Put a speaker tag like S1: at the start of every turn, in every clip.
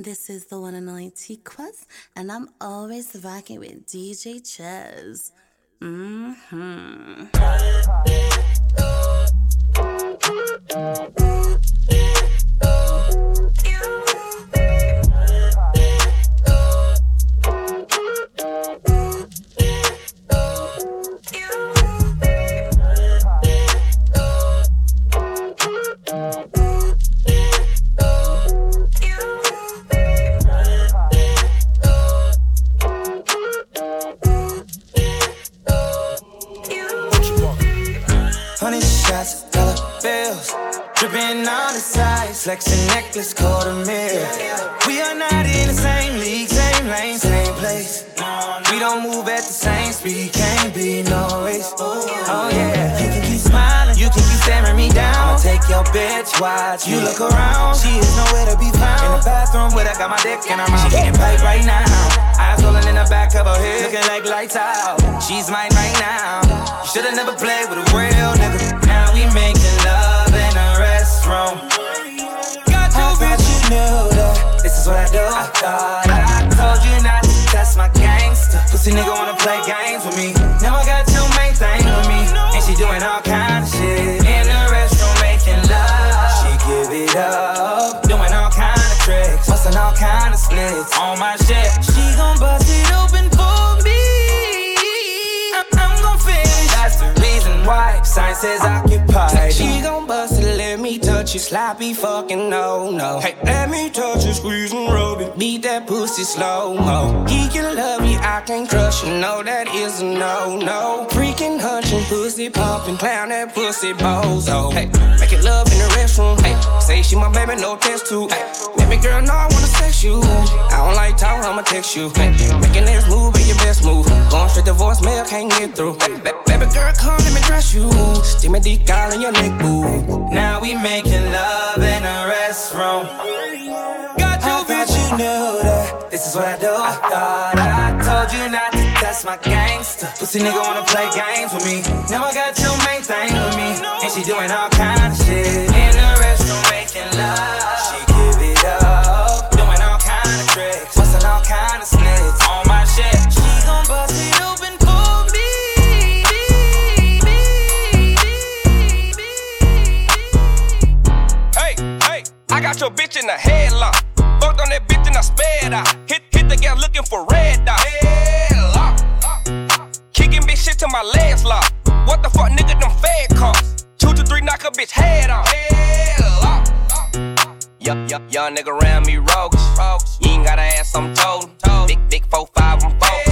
S1: This is the one and only T Quest, and I'm always rocking with DJ Chess. Mm-hmm.
S2: On the sides, flexing necklace, quarter mil. We are not in the same league, same lane, same place. We don't move at the same speed, can't be no race. Oh, oh yeah, you can keep smiling, you can keep staring me down. I'ma take your bitch, watch you look around. She is nowhere to be found. In the bathroom where I got my dick and I'm She getting paid right now. Eyes rolling in the back of her head, looking like lights out. She's mine right now. You should've never played with a real nigga. Now we making what I do. I thought I told you not test my gangster. Pussy nigga wanna play games with me. Now I got two main things with me. And she doing all kind of shit. In the restroom making love. She give it up. Doing all kind of tricks. Busting all kind of splits. On my shit. She gon' bust it open for me. I'm, gon' finish. That's the reason why. Sign says occupied.
S3: She me it, sloppy fucking no no. Hey, let me touch it, squeeze and rub it, beat that pussy slow mo. He can love you, I can't crush you, no that is a no no. Freaking hunching, pussy pumping, clown that pussy bozo. Hey, make it love in the restroom. Hey, say she my baby, no test too. Hey, baby girl, no I wanna sex you. I don't like talk, I'ma text you. Making this move be your best move. Going straight to voicemail, can't get through. Baby girl, come let me dress you. My dick all in your neck, boo.
S2: Now we making love in a restroom. Got you, bitch, you knew that. This is what I do. I thought I told you not to test my gangster. Pussy nigga wanna play games with me. Now I got two main things with me. And she doing all kind of shit. In the restroom making love.
S4: Your bitch in the headlock. Fucked on that bitch and I sped out. Hit, hit the gas looking for red dot. Headlock. Kicking bitch shit till my legs lock. What the fuck, nigga, them fed costs. Two to three, knock a bitch head off. Headlock. Yup, yup, young nigga around me rogues. You ain't gotta ask, I'm told. Big, big four, five, I'm folks.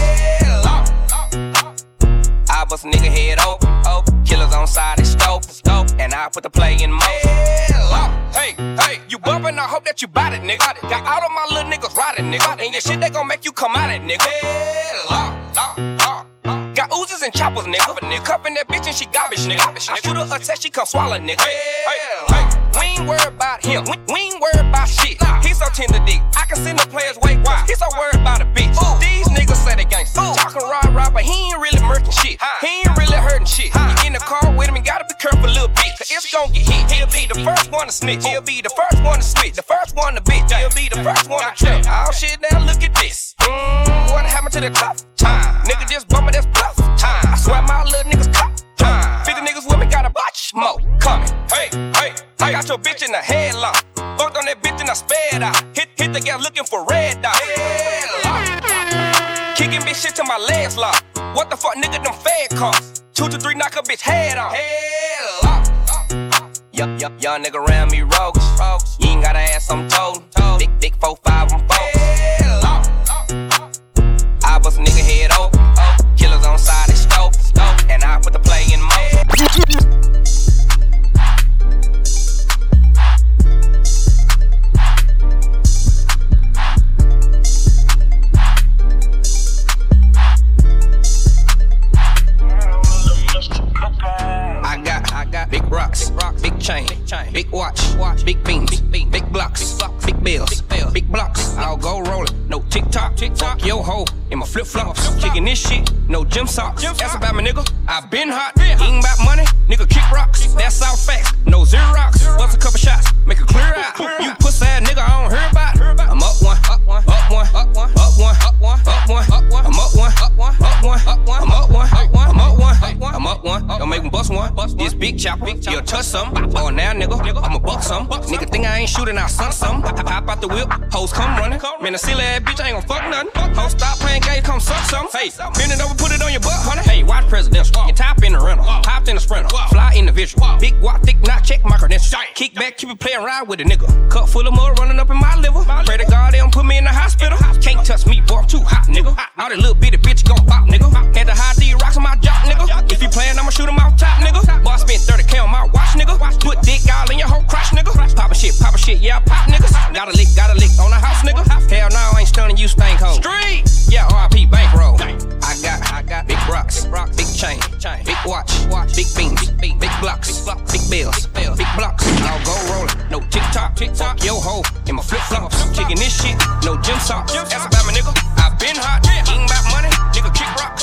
S4: I bust a nigga head open. Killers on side, they stope. And I put the play in motion. Hey, hey, you bumpin', I hope that you bout it, nigga. Got all of my little niggas riding, nigga. And your shit, they gon' make you come out it, nigga. Got Uzis and choppers, nigga. Cuffin' that bitch and she garbage, nigga. I shoot her a test, she come swallow, nigga. Hey, hey, we ain't worried about him. We, we ain't worried about shit. He so tender dick. I can send the players way wild. He so worried about a bitch. These niggas say they gangsta. Talking rah rah, but he ain't really murking shit. He ain't Gon' get hit. He'll be the first one to snitch. He'll be the first one to switch. The first one to bitch. He'll be the first one to trip. Oh shit, now look at this. Mm, what happened to the top? Time. Nigga just bumming, that's bluff. Time. I swear my little niggas cop. Time. 50 niggas with me, got a bunch more coming. Hey, hey, I got your bitch in the headlock. Fucked on that bitch and I sped out. Hit, hit the gas looking for red dot. Headlock. Kicking bitch shit to my legs lock. What the fuck, nigga, them fed costs. Two to three, knock a bitch head off. Headlock young, young, young nigga around me rogues. You ain't got to ask, I'm told. Big, big 4-5, I'm 4 ride with a nigga. Cup full of mud running up in my liver. Pray to God they don't put me in the hospital. Can't touch me, boy, I'm too hot, nigga. All that little bitty bitch gon' pop, nigga. Had to hide these rocks on my jock, nigga. If you playin', I'ma shoot him out top, nigga. Boy, I spent 30k on my watch, nigga. Put dick all in your whole crotch, nigga. Pop a shit, pop a shit, yeah, I pop niggas. Got a lick, got a lick on the house, nigga. Hell no, I ain't stunning you, stank hoe. Street, yeah, RIP bankroll. I got, I got big rocks, big chain, chain, big watch, big beams, big big blocks, big bills, big blocks. I'll go rollin', no tick tock, tick tock, yo ho, in my flip flops, kicking this shit, no gym socks. That's about my nigga. I been hot, eating about money, nigga kick rocks.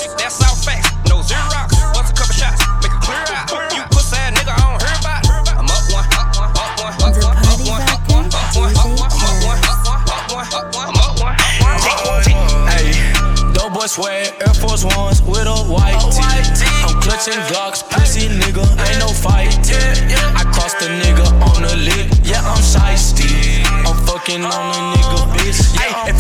S3: Dope boy Air Force Ones with a white tee. I'm clutching Glocks, pussy nigga, ain't no fight. I crossed the nigga on the lick, yeah, I'm shiesty. I'm fucking on a nigga, bitch. Hey, if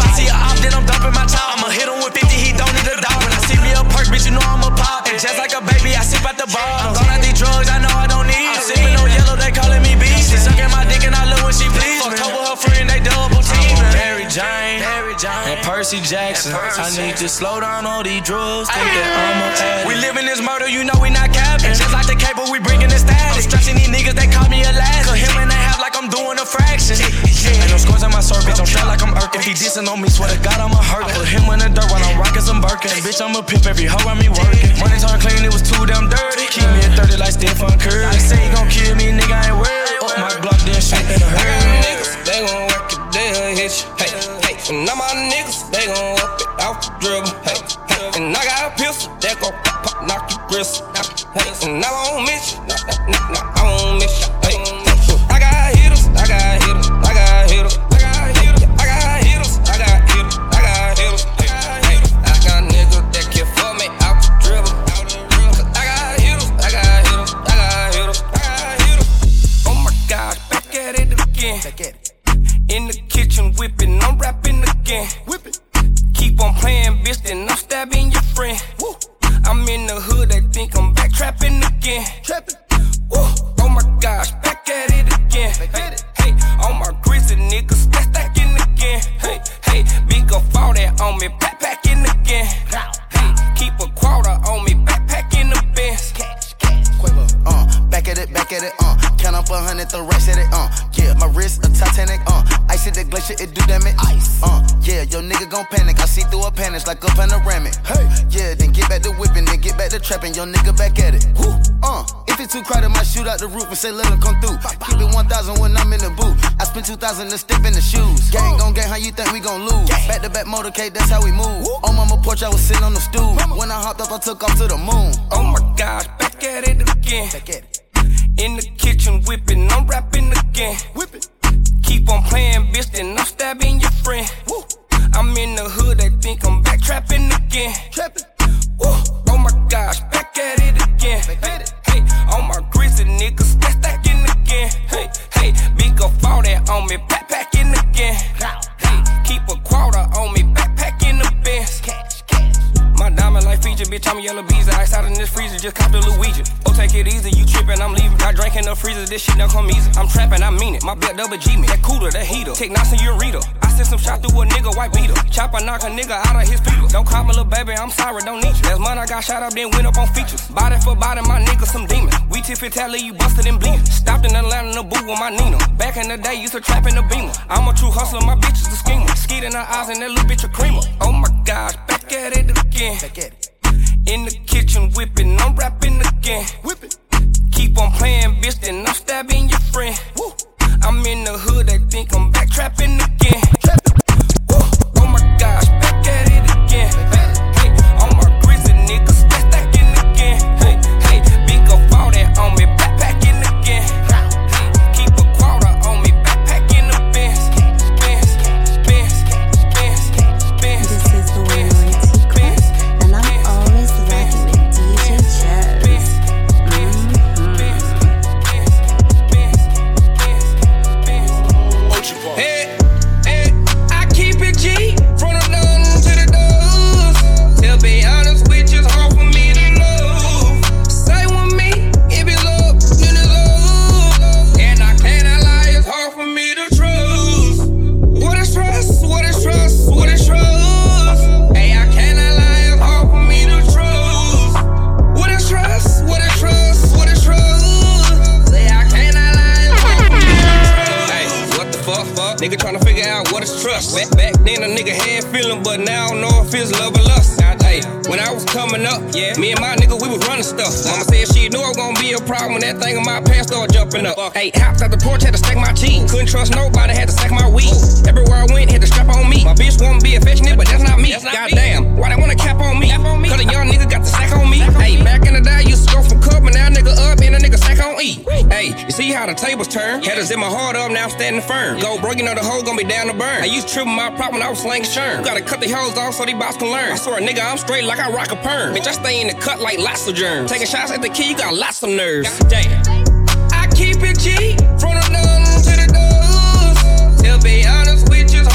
S3: Percy Jackson. I need to slow down all these drugs. Think that I'm a addict. We live in this murder, you know we not capping. Just like the cable, we bringing the static. I'm stretching these niggas, they call me a lad. Cut him in the half like I'm doing a fraction. Ain't no scores on my surf, bitch. I'm straight like I'm Urkin. If he dissing on me, swear to God, I'ma hurt. Put him in the dirt while I'm rocking some Birkin. Bitch, I'm a pimp, every hoe I me working. Money turn clean, it was too damn dirty. Keep me at 30 like Stephen Curry. They say he gon' kill me, nigga, I ain't worried. Up oh, my Glock, then shit in a
S4: I got niggas, they gon' work it, they'll hit you. Hey, hey. And all my niggas, they gon' up it out the dribble. Hey, hey. And I got a pistol, that gon' pop, pop, knock you gristle. Hey, and I won't miss you. Nah, nah, nah,
S5: shoot out the roof and say let him come through. Keep it 1,000 when I'm in the booth. I spend 2,000 to step in the shoes. Gang gon' gang, how you think we gon' lose? Back to back motorcade, that's how we move. On mama porch, I was sitting on the stool. When I hopped up, I took off to the moon.
S4: Oh my gosh, back at it again.
S5: Back at it.
S4: In the kitchen whipping, I'm rapping again. Whip it. Keep on playing, bitch, then I'm stabbing your friend. My double G me. That cooler, that heater. Take in your reader. I send some shot through a nigga, white beater. Chop a knock a nigga out of his feeder. Don't call me little baby, I'm sorry, don't need you. Last month I got shot up, then went up on features. Body for body, my nigga some demon. We tip it, tally, you busted and bleeding. Stopped in Atlanta in the booth with my Nina. Back in the day, used to trap in the beamer. I'm a true hustler, my bitch is a schemer. Skeet in her eyes and that little bitch a creamer. Oh my gosh, back at it again.
S5: Back at it.
S4: In the kitchen whipping, I'm rapping again. Whip it. Keep on playing, bitch, then I'm stabbing your friend. Woo. I'm in the hood, they think I'm back trapping again. Jumping up. Hey, hopped out the porch, had to stack my cheese. Couldn't trust nobody, had to stack my weed. Everywhere I went, had to strap on me. My bitch wanna be affectionate, but that's not me. Goddamn, why they wanna cap on me? Cause a young nigga got the sack on me. Hey, back in the day, I used to go from cup, but now nigga up and a nigga sack on E. Hey, you see how the tables turn? Had to zip my heart up, now I'm standing firm. Go broke, you know the hoe gonna be down to burn. I used to trip my prop when I was slanging churn. Gotta cut the hoes off so these bots can learn. I swear, nigga, I'm straight like I rock a perm. Bitch, I stay in the cut like lots of germs. Taking shots at the key, you got lots of nerves. Damn. Keep it G from the none to the doors. To be honest with you, it's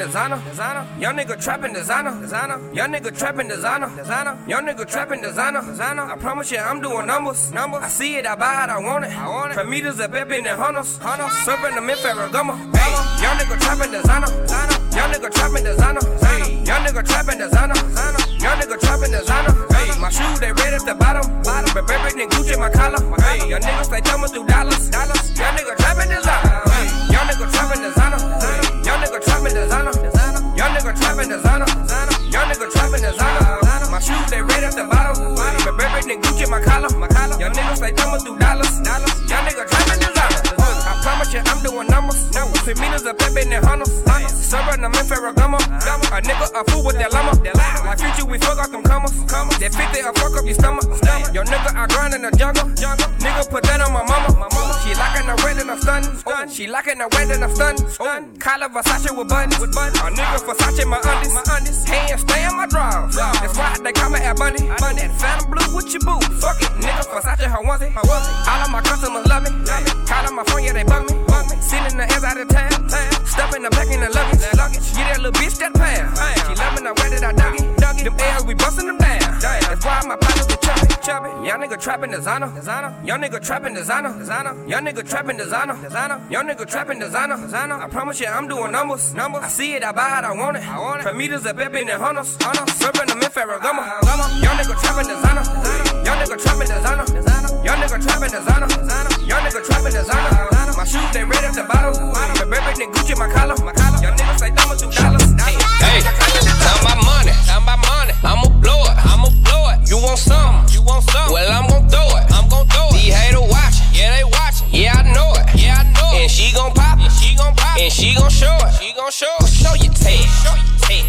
S4: designer, designer. Young nigga trapping designer, designer. Young nigga trapping designer, designer. Young nigga trapping designer, designer. I promise you, I'm doing numbers, numbers. I see it, I buy it, I want it, I want it. For meters, a baby in the hunters, hunters. Serving them in Ferragamo. Hey, young nigga trapping designer, designer. Young nigga trapping designer, designer. Young nigga trapping designer, designer. Young nigga trapping designer. Hey, my shoes they red at the bottom, bottom. But baby, Gucci my collar. Hey, young niggas stay thumbing through dollars, dollars. Young nigga trapping designer. Hey, young nigga trapping designer. Young nigga trapping designer. Young nigga trapping designer. Young nigga trapping designer. My shoes they red at the bottom. But baby, Gucci my collar. Young niggas stay thumbing through dollars. Young nigga trapping designer. I promise you, I'm doing numbers. Numbers. meters a baby in the hunters. Serving them in Ferragamo. A nigga a fool with that llama. Like future, we fuck out them commas. That 50 a fuck up your stomach. Yo, nigga, I grind in the jungle. Nigga, put that on my mama. Oh, she locking the red and I'm stunning. She locking the red and I'm stunning. Collar Versace with buttons. A nigga Versace my undies. My undies. Hands stay in my drawers. That's why they call me at Bundy. And Phantom Blue with your boo. Fuck it, nigga Versace, how was it? All of my customers love me. Call on my phone, yeah, they bug me. Sending the ass out of town. Stuff in the back in the luggage. luggage. Get that little bitch that pound. Chubby. Young nigga trapping designer. designer. Young nigga trapping designer. designer. Young nigga trapping designer. designer. Young nigga trapping designer. designer. I promise you, I'm doing numbers. numbers. I see it, I buy it, I want it. I want it. Meters a baby in the hunters. hunters. Serving them in Ferragamo. Young nigga trapping designer. Young nigga trapping designer. Young nigga trapping designer. Young nigga trapping designer. My shoes they red at the bottom. But baby, then Gucci my collar. Young nigga say thumbing two dollars. Hey, time my money, time my money. I'ma blow it. You want some? You want some? Well, I'm gon' throw it, I'm gon' throw it. These haters watching, yeah they watching. Yeah, I know it, yeah I know it. And she gon' pop it, she gon' pop it. And she gon' show it, she gon' show it. Show your tag,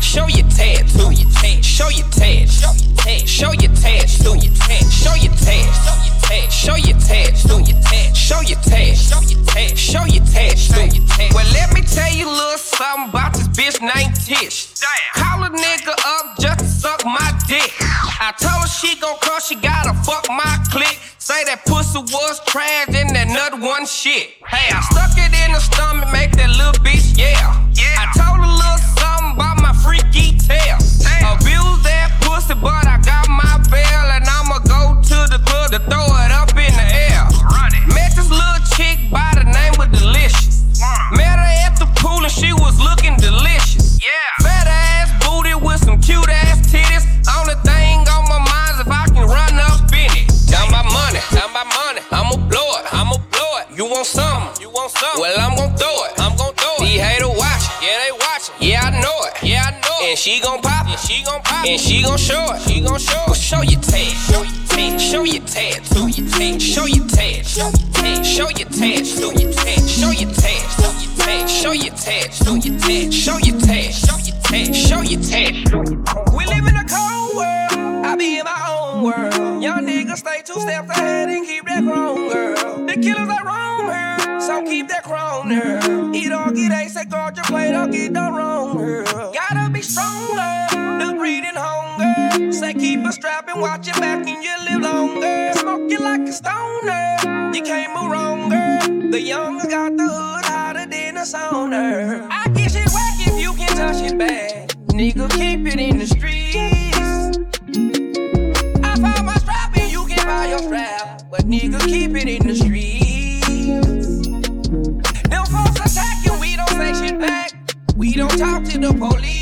S4: show your tag, show your tag, show your tag, show your tag, show your tag, show your tag, show your tag, show your tag, show your tag, show your tag, show your tag, show your tag, show your tag, show your tag. Well, let me tell you a little something about this bitch named Tish. Call a nigga up just to suck my dick. I told her she gon' come, she gotta fuck my clique. Say that pussy was trash and that nut one shit. Hey, I stuck it in the stomach, make that little bitch yeah. I told her she gon' pop, and she gon' pop, and she gon' show it, she gon' show it. Well, show your tag, show your tag, show your tag, show your tag, show your tag, show your tag, show your tag, show your tag, show your tag, show your tag, show your tag, show your tag, show your tag. We live in a cold world, I be in my own world. Young niggas stay two steps ahead keep that crown girl. Eat all get ace, say guard your plate, don't get the wrong girl. Gotta be stronger, the breeding hunger. Say keep a strap and watch your back and you live longer. Smoking like a stoner, you can't move wronger. The younger got the hood hotter than a sauna. I get shit whack if you can touch it back. Nigga, keep it in the streets. I found my strap and you can buy your strap. but niggas keep it in the streets. The police.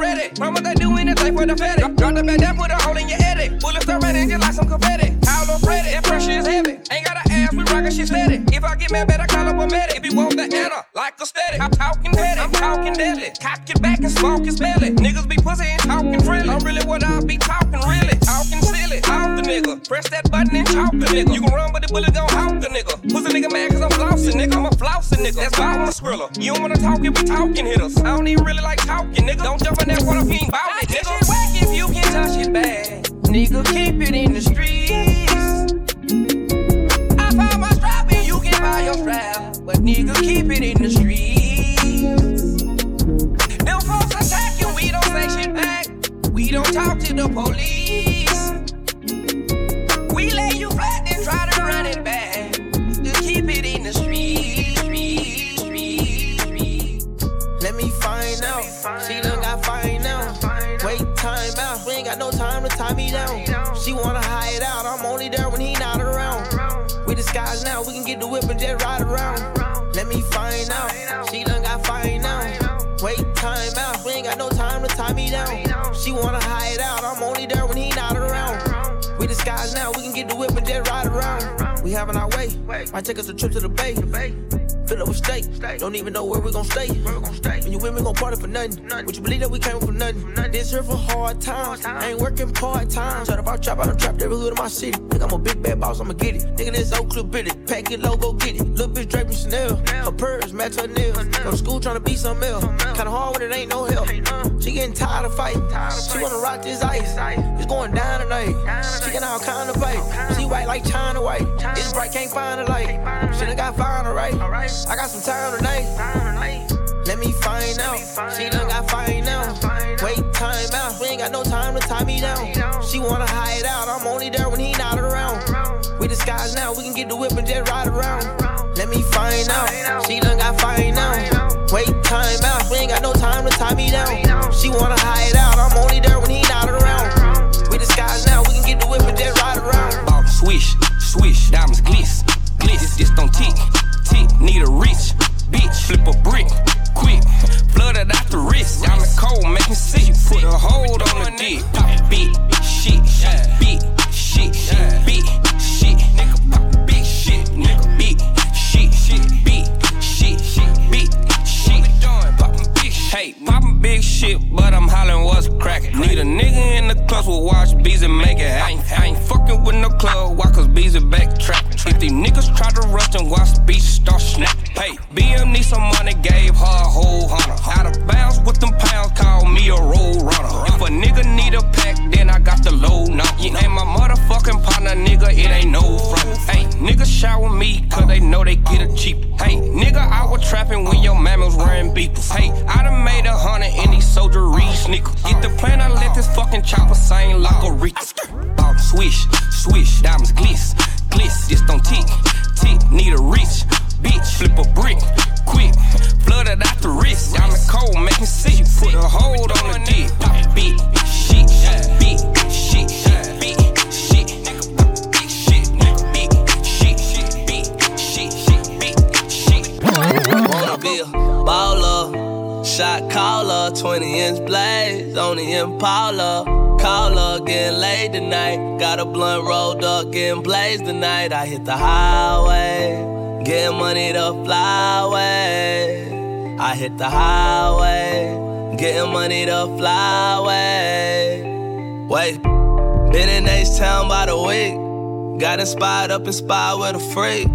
S4: Ready. Run what they do anything for the fatty. Drop the down, put a hole in your eddy. Bullets start running just like some confetti. How low Freddy, that pressure is heavy. Ain't got an ass, we rockin' shit steady. If I get mad, better call up a medic. If you want the Anna, like a steady. I'm talking petty, I'm talking deadly. Cock it back and smoke his belly. Niggas be pussy and talking friendly. I'm really what I be talking, really. Talking silly. Nigga. Press that button and talk the nigga. You can run, but the bullet gon' hawk the nigga. Pussy nigga mad cause I'm flossing, nigga. I'm a flossing nigga. That's why I'm a skriller. You don't wanna talk if we talking hitters. I don't even really like talking, nigga. Don't jump in that water if you ain't bout it, nigga. Shit whack if you can touch it bad. Nigga, keep it in the streets. I found my strap and you can buy your strap. But nigga, keep it in the streets. Them folks attacking, we don't say shit back. We don't talk to the police. Lay you flat and try to run it back. To keep it in the streets, streets.
S6: Let me find out. She done got fine now. Wait, time out. We ain't got no time to tie me down. She wanna hide out. I'm only there when he not around. We disguise now. We can get the whip and just ride around. Let me find out. She done got fine now. Wait, time out. We ain't got no time to tie me down. She wanna hide out. I'm only there when he not around. We disguise now. We get the whip and just ride around. We having our way. Might take us a trip to the bay. Fill up with steak. Don't even know where we gon' stay. When you women gon' party for nothing. Would you believe that we came for nothing? This here for hard times. I ain't working part time. Shut up, I trap, I done trapped every hood in my city. Think I'm a big bad boss, I'ma get it. Nigga, this Oak Cliff Billy. Pack it low, go get it. Little bitch draping Chanel. Her purse match her nails. Go to school tryna be something else. Kinda hard when it ain't no help. She getting tired of fighting. She wanna rock this ice. It's going down tonight. She getting all kind of fight. She white like China white. It's bright, can't find a light. She done got fine, alright. I got some time tonight. Let me find out. She done got fine now. Wait, time out. We ain't got no time to tie me down. She wanna hide out. I'm only there when he not around. We disguise now. We can get the whip and just ride around. Let me find out. She done
S4: this fucking chopper sing like a Rita. Ball swish, swish, diamonds gliss, the
S7: Impala. Caller, getting laid tonight. Got a blunt rolled up, getting blazed tonight. I hit the highway, getting money to fly away. I hit the highway, getting money to fly away. Wait, been in H-Town by the week. Got inspired up, inspired with a freak.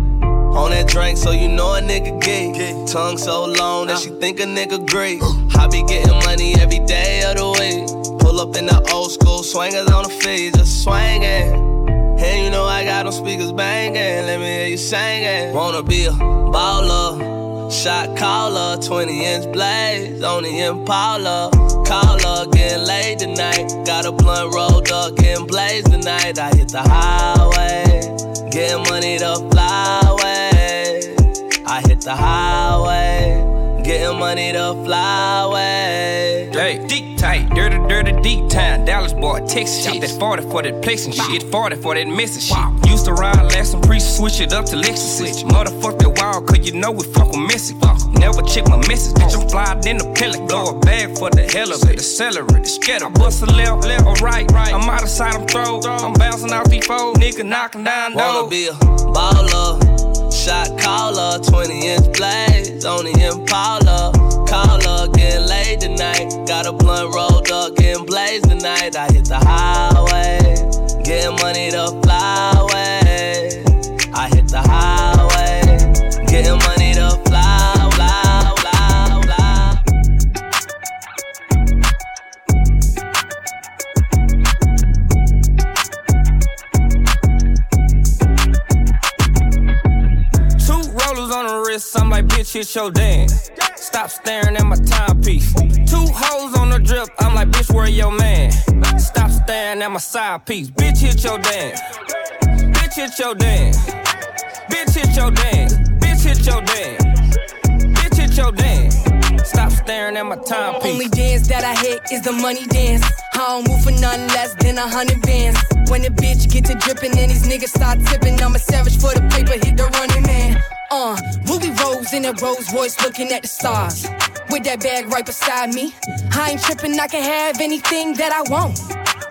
S7: On that drink, so you know a nigga gay. Tongue so long that she think a nigga great. I be getting money every day of the week. Pull up in the old school swingers on the feet, just swinging. And you know I got them speakers banging. Let me hear you singing. Wanna be a baller. Shot caller, 20 inch blaze on the Impala. Caller, getting laid tonight. Got a blunt rolled up, getting blazed tonight. I hit the highway, getting money to fly away. I hit the highway, getting money the flyway.
S4: Hey, deep tight, dirty, dirty, deep time. Dallas boy, Texas shit. that 40 for that place and shit. 40 for that messing shit. Used to ride last and pre switch it up to Lexus. Motherfuck that wild, cause you know we fuck with messy. Never check my message, bitch. Oh. I'm fly in the pellet. Blow a bag for the hell of it. The celery, the scatter. Bust a left, left, or right. I'm out of sight, I'm throw. I'm bouncing off these foes. Nigga knocking down doors.
S7: Wanna be a baller. Shot caller, 20 inch blaze on the Impala. Caller, getting laid tonight. Got a blunt rolled up, getting blazed tonight. I hit the highway, getting money to fly away. I hit the highway,
S4: Hit your dance. Stop staring at my timepiece. Two hoes on the drip, I'm like, bitch, where your man? Stop staring at my side piece. Bitch, hit your dance. Bitch, hit your dance. Bitch, hit your dance. Bitch, hit your dance. Bitch, hit your dance. Stop staring at my timepiece.
S8: Only dance that I hit is the money dance. I don't move for nothing less than a hundred bands. When the bitch get to dripping and these niggas start tipping, I'm a savage for the paper, hit the running man. Uh, Ruby Rose in a Rolls Royce looking at the stars. With that bag right beside me. I ain't tripping, I can have anything that I want.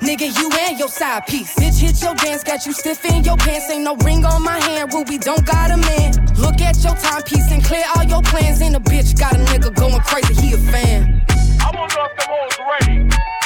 S8: Nigga, you and your side piece. Bitch, hit your dance, got you stiff in your pants. Ain't no ring on my hand, Ruby don't got a man. Look at your timepiece and clear all your plans. And a bitch got a nigga going crazy, he a fan.
S9: I wonder if them hoes ready.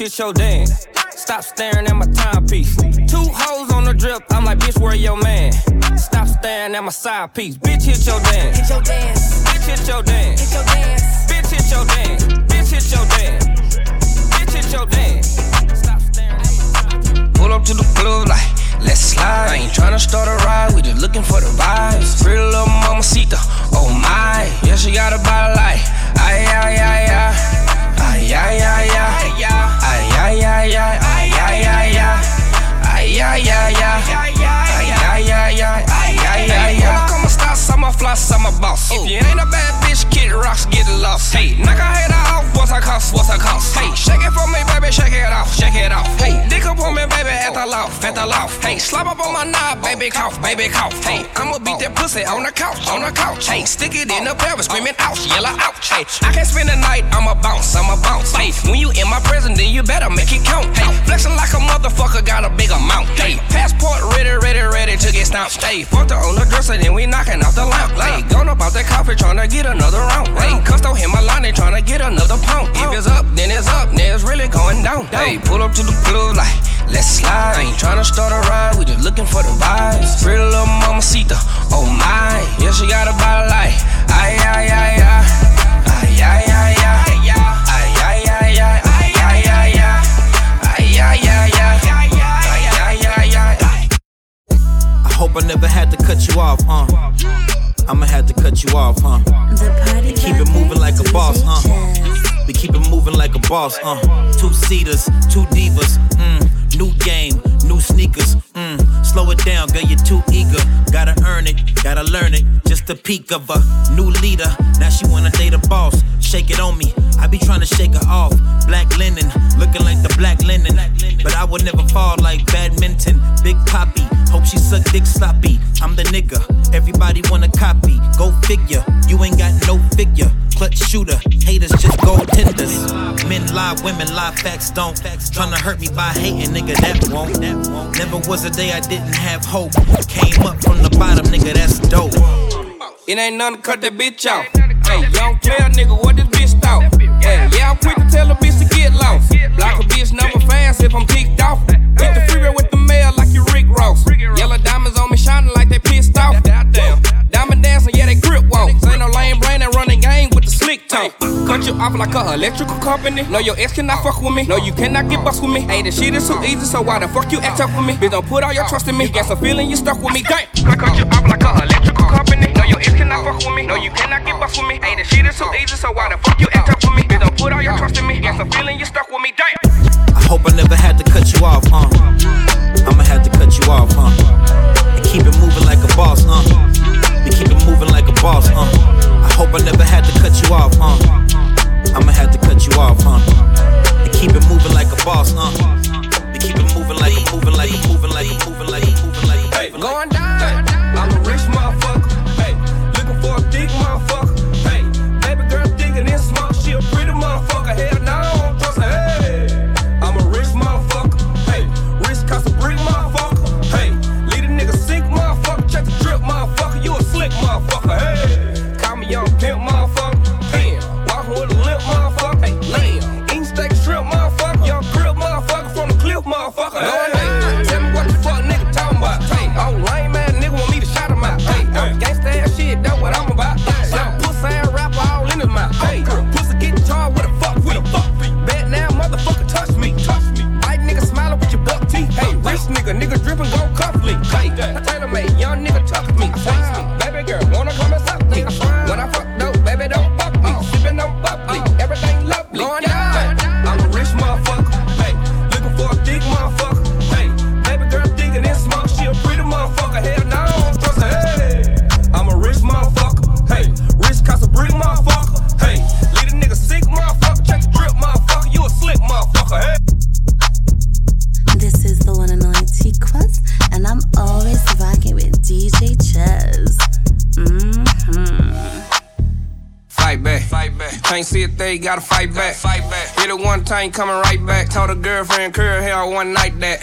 S4: Wrist, I'm bitch, hit your dance. Stop staring at my timepiece. Two hoes on the drip, I'm like, bitch, where your man? Stop staring at my side piece. Bitch, hit your dance.
S8: Hit your dance,
S4: Bitch, hit your dance.
S8: hit your dance.
S4: Bitch, hit your dance. Bitch, hit your dance. Bitch, hit your dance. Stop staring at my. Pull up to the club like, let's slide. I ain't tryna start a ride, we just looking for the vibes. Pretty little mamacita, oh my. Yeah, she got a body like, ay, ay, ay, ay. Ay, ay, ay, ay. Ay, ay, ay, ay. Ay, ay, ay, ay. Ay, ay, ay, ay. Ay, ay, ay, ay. Ay, ay, ay, ay. Come stars, I'm a floss, I'm a boss. If you ain't a bad bitch, kid rocks, get lost. Hey, knock her head off, what's her cost, what's her cost? Hey, shake it for me, baby, shake it off, shake it off. Hey, dick up on me, baby, at the loft, at the loft. Hey, slap up on my knob, baby, cough, baby, cough. Hey, I'ma beat that pussy on the couch, on the couch. Hey, stick it in the pelvis, screaming ouch, yell ouch. Hey, I can't spend the night, I'ma bounce. You better make it count. Hey, flexing like a motherfucker, got a big amount. Hey, passport ready, ready, ready to get stamped. Hey, fucked her on the dresser, then we knocking off the lamp. Hey, gone about that coffee, tryna get another round. Hey, cussed on him my line, they tryna get another pound. If it's up, then it's up, then it's really going down. Hey, pull up to the club like, let's slide. I ain't tryna start a ride, we just looking for the vibes. Pretty little mamacita, oh my. Yeah, she got a body like, ay, ay, ay. Ay, ay, ay, ay. Ay,
S10: I hope I never had to cut you off, uh. I'ma have to cut you off, huh?
S1: Party
S10: Keep it moving like a boss, huh? We keep it moving like a boss, huh? Two seaters, two divas, mm. New game, new sneakers, mm. Slow it down, girl, you're too eager. Gotta earn it, gotta learn it. Just a peek of a new leader. Now she wanna date a boss. Shake it on me, I be trying to shake her off. Black linen, looking like the black linen. But I would never fall like badminton. Women lie, facts don't. Facts. Tryna hurt me by hating, nigga, that won't. That won't. Never was a day I didn't have hope. Came up from the bottom, nigga, that's dope.
S4: It ain't nothing to cut that bitch off. Hey, young player, nigga, what this bitch thought? Hey, yeah, I'm quick to tell a bitch to get lost. Block a bitch number fast if I'm kicked off. Cut you off like a electrical company. No, your ex cannot fuck with me. No, you cannot get bust with me. Hey, the shit is so easy, so why the fuck you act tough with me? Bitch, don't put all your trust in me. Got some feeling you stuck with me. Damn. I cut you off like a electrical company. No, your ex cannot fuck with me. No, you cannot get bust with me. Hey, the shit is so easy, so why the fuck you act tough with me? Bitch, don't put all your trust in me. Got some feeling you stuck with me. Damn.
S10: I hope I never had to cut you off, huh? I'ma have to cut you off, huh? And keep it moving like a boss, huh? We keep it moving like a boss, huh? I hope I never had to cut you off, huh? Like, moving like, moving like, moving like.
S4: Going down. Can't see a thing, gotta fight back, fight back. Hit it one time, coming right back. Told a girlfriend, curl hair one night that.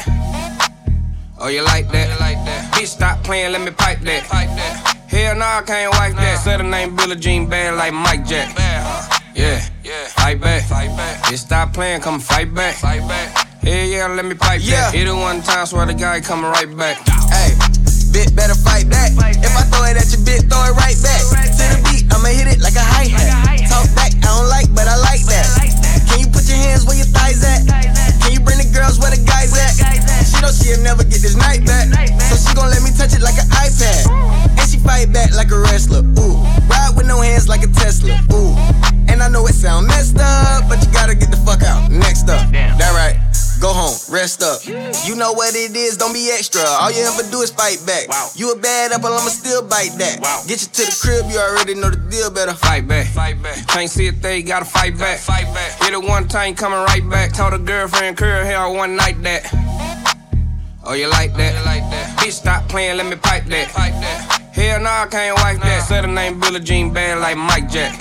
S4: Oh, you like that? You like that? Bitch, stop playing, let me pipe that. Pipe that. Hell no, I can't wipe that. Said her name Billie Jean bad like Mike Jack. Yeah, yeah. Fight back, fight back. Bitch, stop playing, come fight back. Fight back. Hell yeah, let me pipe
S5: Yeah.
S4: that. Hit it one time, swear the guy coming right back.
S5: Hey, bit better fight back. If I throw it at your bit, throw it right back. To the beat, I'ma hit it like a hi hat. Talk back, I don't like, but I like that. Can you put your hands where your thighs at? Can you bring the girls where the guys at? She know she'll never get this night back, so she gon' let me touch it like an iPad. And she fight back like a wrestler. Ooh, ride with no hands like a Tesla. Ooh, and I know it sound messed up, but you gotta get the fuck out. Next up, that right. Go home, rest up. You know what it is, don't be extra. All you ever do is fight back. You a bad apple, I'ma still bite that. Get you to the crib, you already know the deal better.
S4: Fight back, fight back. Can't see a thing, gotta fight back, fight back. Hit it one time, coming right back. Told a girlfriend, curl hair one night that. Oh, you like that? Oh, you like that? Bitch, stop playing, let me pipe that. Pipe that. Hell no, I can't wipe that. Said her name Billie Jean bad like Mike Jack.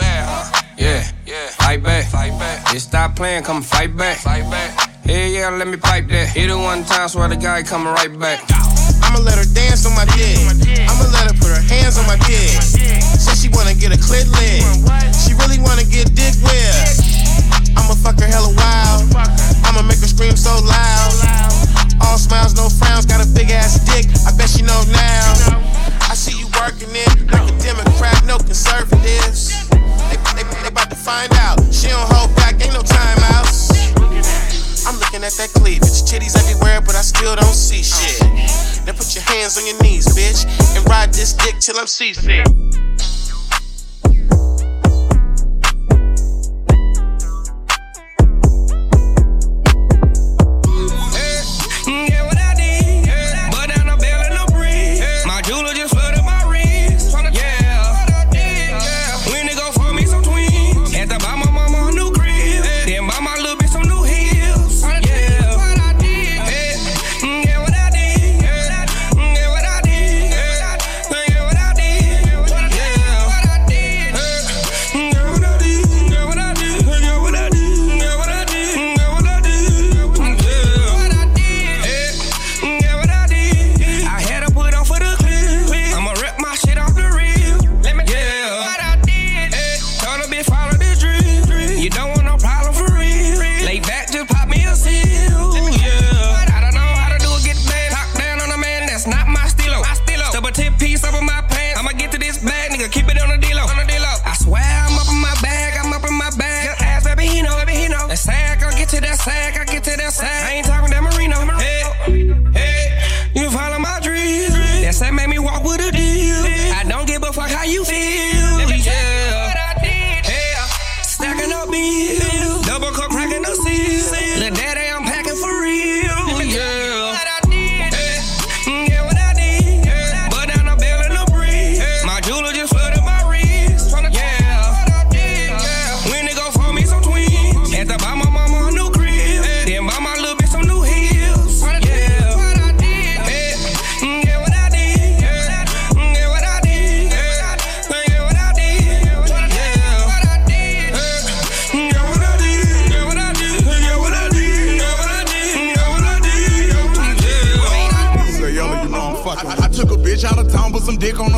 S4: Yeah, yeah. Fight back, fight back. Bitch, stop playing, come fight back. Fight back. Hell yeah, let me pipe that. Hit it one time, swear the guy coming right back.
S11: I'ma let her dance on my dick. I'ma let her put her hands on my dick. Said she wanna get a clit lit. She really wanna get dick wet. I'ma fuck her hella wild. I'ma make her scream so loud. All smiles, no frowns. Got a big ass dick. I bet she know now. I see you working it like a Democrat, no conservatives. They, they, they about to find out. She don't hold back, ain't no timeouts. I'm looking at that cleavage. Titties everywhere, but I still don't see shit. Now put your hands on your knees, bitch, and ride this dick till I'm seasick.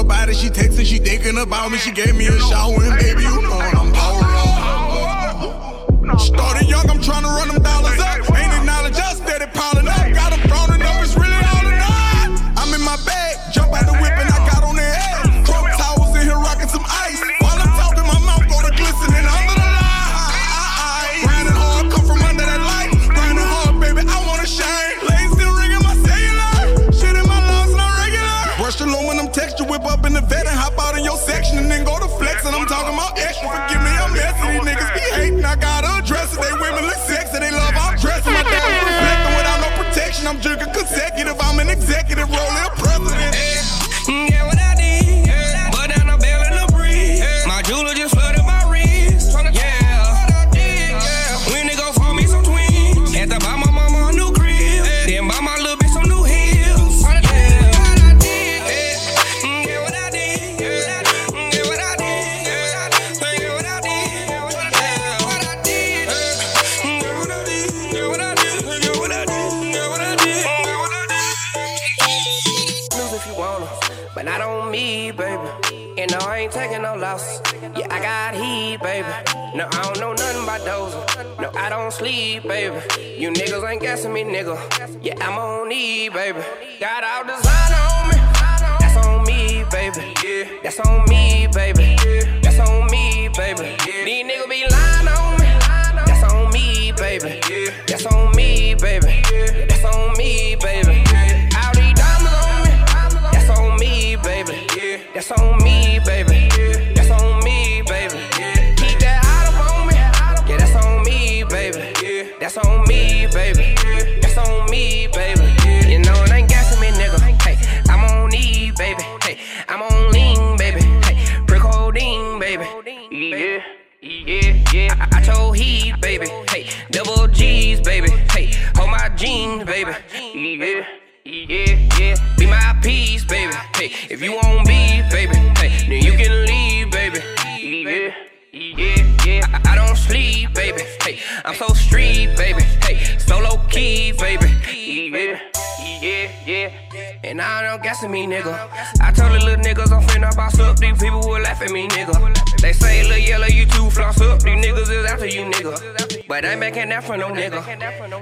S12: Her body. She texting, she thinking about me. She gave me a shower, and baby, you know I'm all Started young, I'm trying to run them dollars up. Ain't acknowledge us, steady piling up. Executive
S4: but not on me, baby. And no, I ain't taking no loss. Yeah, I got heat, baby. No, I don't know nothing about those. No, I don't sleep, baby. You niggas ain't guessing me, nigga. Yeah, I'm on E, baby. Got all designer on me. That's on me, baby. Yeah, that's on me, baby. That's on me, baby. These niggas be lying on me. That's on me, baby. Yeah, that's on me, baby. Yeah, that's on me, baby. That's on me, baby. That's on me, baby. Keep that out of on me. Yeah, that's on me, baby. That's on me, baby. That's on me, baby. You know it ain't gassing me, nigga. Hey, I'm on E, baby. Hey, I'm on lean, baby. Hey, brick codeine, baby. Yeah. Yeah, yeah. I, I told he, baby. Hey, double G's, baby. Hey, hold my jeans, baby. Yeah. Yeah, yeah, be my piece, baby. Hey, if you won't I me, nigga. I told the little niggas I'm finna boss up. These people will laugh at me, nigga. They say, little yellow, you too floss up. These niggas is after you, nigga. But I ain't backing that for no nigga.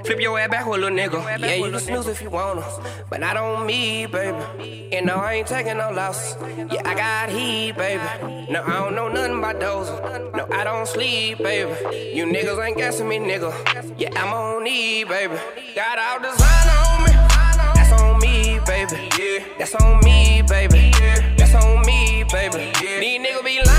S4: Flip your ass back with little nigga. Yeah, you can snooze if you wanna. But not on me, baby. And no, I ain't taking no loss. Yeah, I got heat, baby. No, I don't know nothing about those. No, I don't sleep, baby. You niggas ain't guessing me, nigga. Yeah, I'm on E, baby. Got all designer on baby. That's on me, baby. That's on me, baby. These niggas be lying.